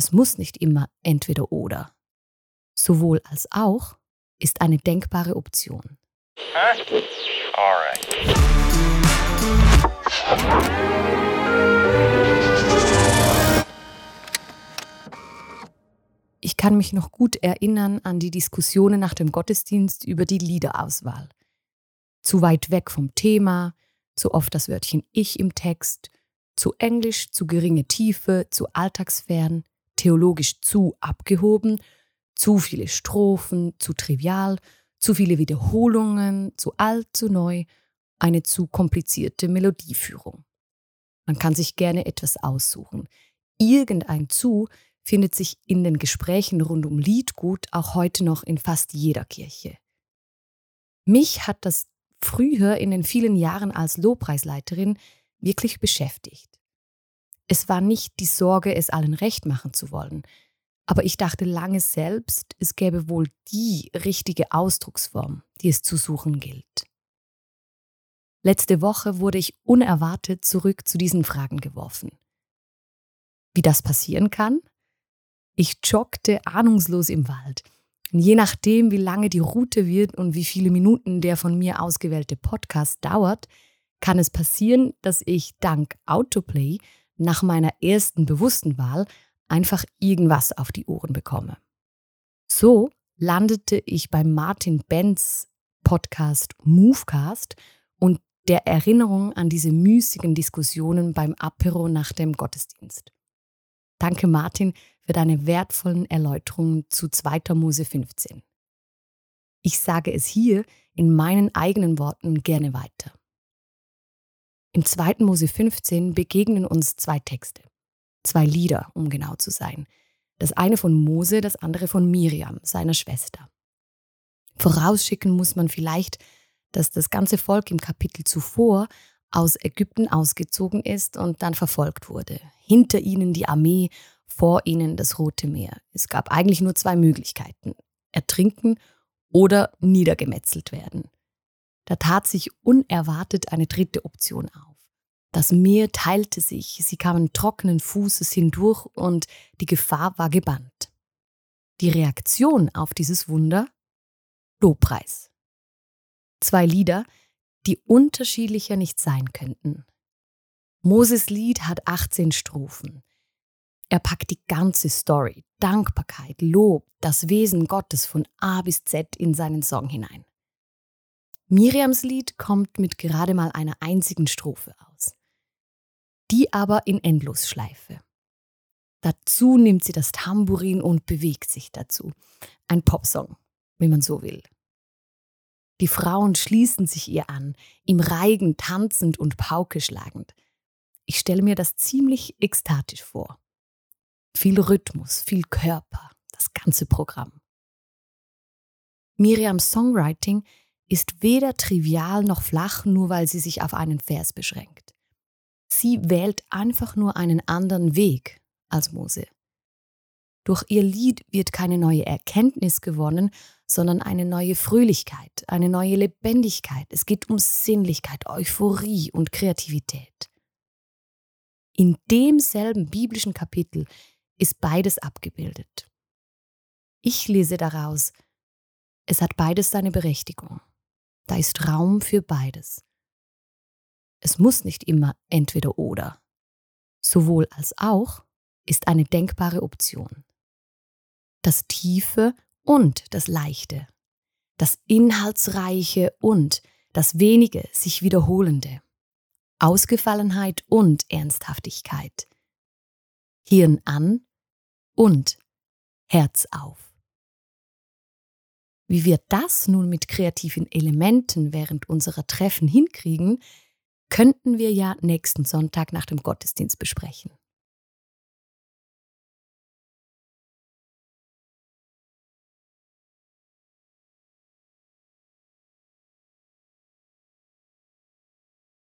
Es muss nicht immer entweder oder. Sowohl als auch ist eine denkbare Option. Huh? Ich kann mich noch gut erinnern an die Diskussionen nach dem Gottesdienst über die Liederauswahl. Zu weit weg vom Thema, zu oft das Wörtchen ich im Text, zu englisch, zu geringe Tiefe, zu alltagsfern, theologisch zu abgehoben, zu viele Strophen, zu trivial, zu viele Wiederholungen, zu alt, zu neu, eine zu komplizierte Melodieführung. Man kann sich gerne etwas aussuchen. Irgendein zu findet sich in den Gesprächen rund um Liedgut auch heute noch in fast jeder Kirche. Mich hat das früher in den vielen Jahren als Lobpreisleiterin wirklich beschäftigt. Es war nicht die Sorge, es allen recht machen zu wollen, aber ich dachte lange selbst, es gäbe wohl die richtige Ausdrucksform, die es zu suchen gilt. Letzte Woche wurde ich unerwartet zurück zu diesen Fragen geworfen. Wie das passieren kann? Ich joggte ahnungslos im Wald. Und je nachdem, wie lange die Route wird und wie viele Minuten der von mir ausgewählte Podcast dauert, kann es passieren, dass ich dank Autoplay nach meiner ersten bewussten Wahl einfach irgendwas auf die Ohren bekomme. So landete ich bei Martin Benz Podcast Movecast und der Erinnerung an diese müßigen Diskussionen beim Apero nach dem Gottesdienst. Danke Martin für deine wertvollen Erläuterungen zu 2. Mose 15. Ich sage es hier in meinen eigenen Worten gerne weiter. Im 2. Mose 15 begegnen uns zwei Texte, zwei Lieder, um genau zu sein. Das eine von Mose, das andere von Miriam, seiner Schwester. Vorausschicken muss man vielleicht, dass das ganze Volk im Kapitel zuvor aus Ägypten ausgezogen ist und dann verfolgt wurde. Hinter ihnen die Armee vor ihnen das Rote Meer. Es gab eigentlich nur zwei Möglichkeiten. Ertrinken oder niedergemetzelt werden. Da tat sich unerwartet eine dritte Option auf. Das Meer teilte sich, sie kamen trockenen Fußes hindurch und die Gefahr war gebannt. Die Reaktion auf dieses Wunder? Lobpreis. Zwei Lieder, die unterschiedlicher nicht sein könnten. Moses Lied hat 18 Strophen. Er packt die ganze Story, Dankbarkeit, Lob, das Wesen Gottes von A bis Z in seinen Song hinein. Miriams Lied kommt mit gerade mal einer einzigen Strophe aus. Die aber in Endlosschleife. Dazu nimmt sie das Tambourin und bewegt sich dazu. Ein Popsong, wenn man so will. Die Frauen schließen sich ihr an, im Reigen tanzend und Pauke schlagend. Ich stelle mir das ziemlich ekstatisch vor. Viel Rhythmus, viel Körper, das ganze Programm. Miriams Songwriting ist weder trivial noch flach, nur weil sie sich auf einen Vers beschränkt. Sie wählt einfach nur einen anderen Weg als Mose. Durch ihr Lied wird keine neue Erkenntnis gewonnen, sondern eine neue Fröhlichkeit, eine neue Lebendigkeit. Es geht um Sinnlichkeit, Euphorie und Kreativität. In demselben biblischen Kapitel ist beides abgebildet. Ich lese daraus, es hat beides seine Berechtigung. Da ist Raum für beides. Es muss nicht immer entweder oder. Sowohl als auch ist eine denkbare Option. Das Tiefe und das Leichte. Das Inhaltsreiche und das wenige sich wiederholende. Ausgefallenheit und Ernsthaftigkeit. Hirn an und Herz auf. Wie wir das nun mit kreativen Elementen während unserer Treffen hinkriegen, könnten wir ja nächsten Sonntag nach dem Gottesdienst besprechen.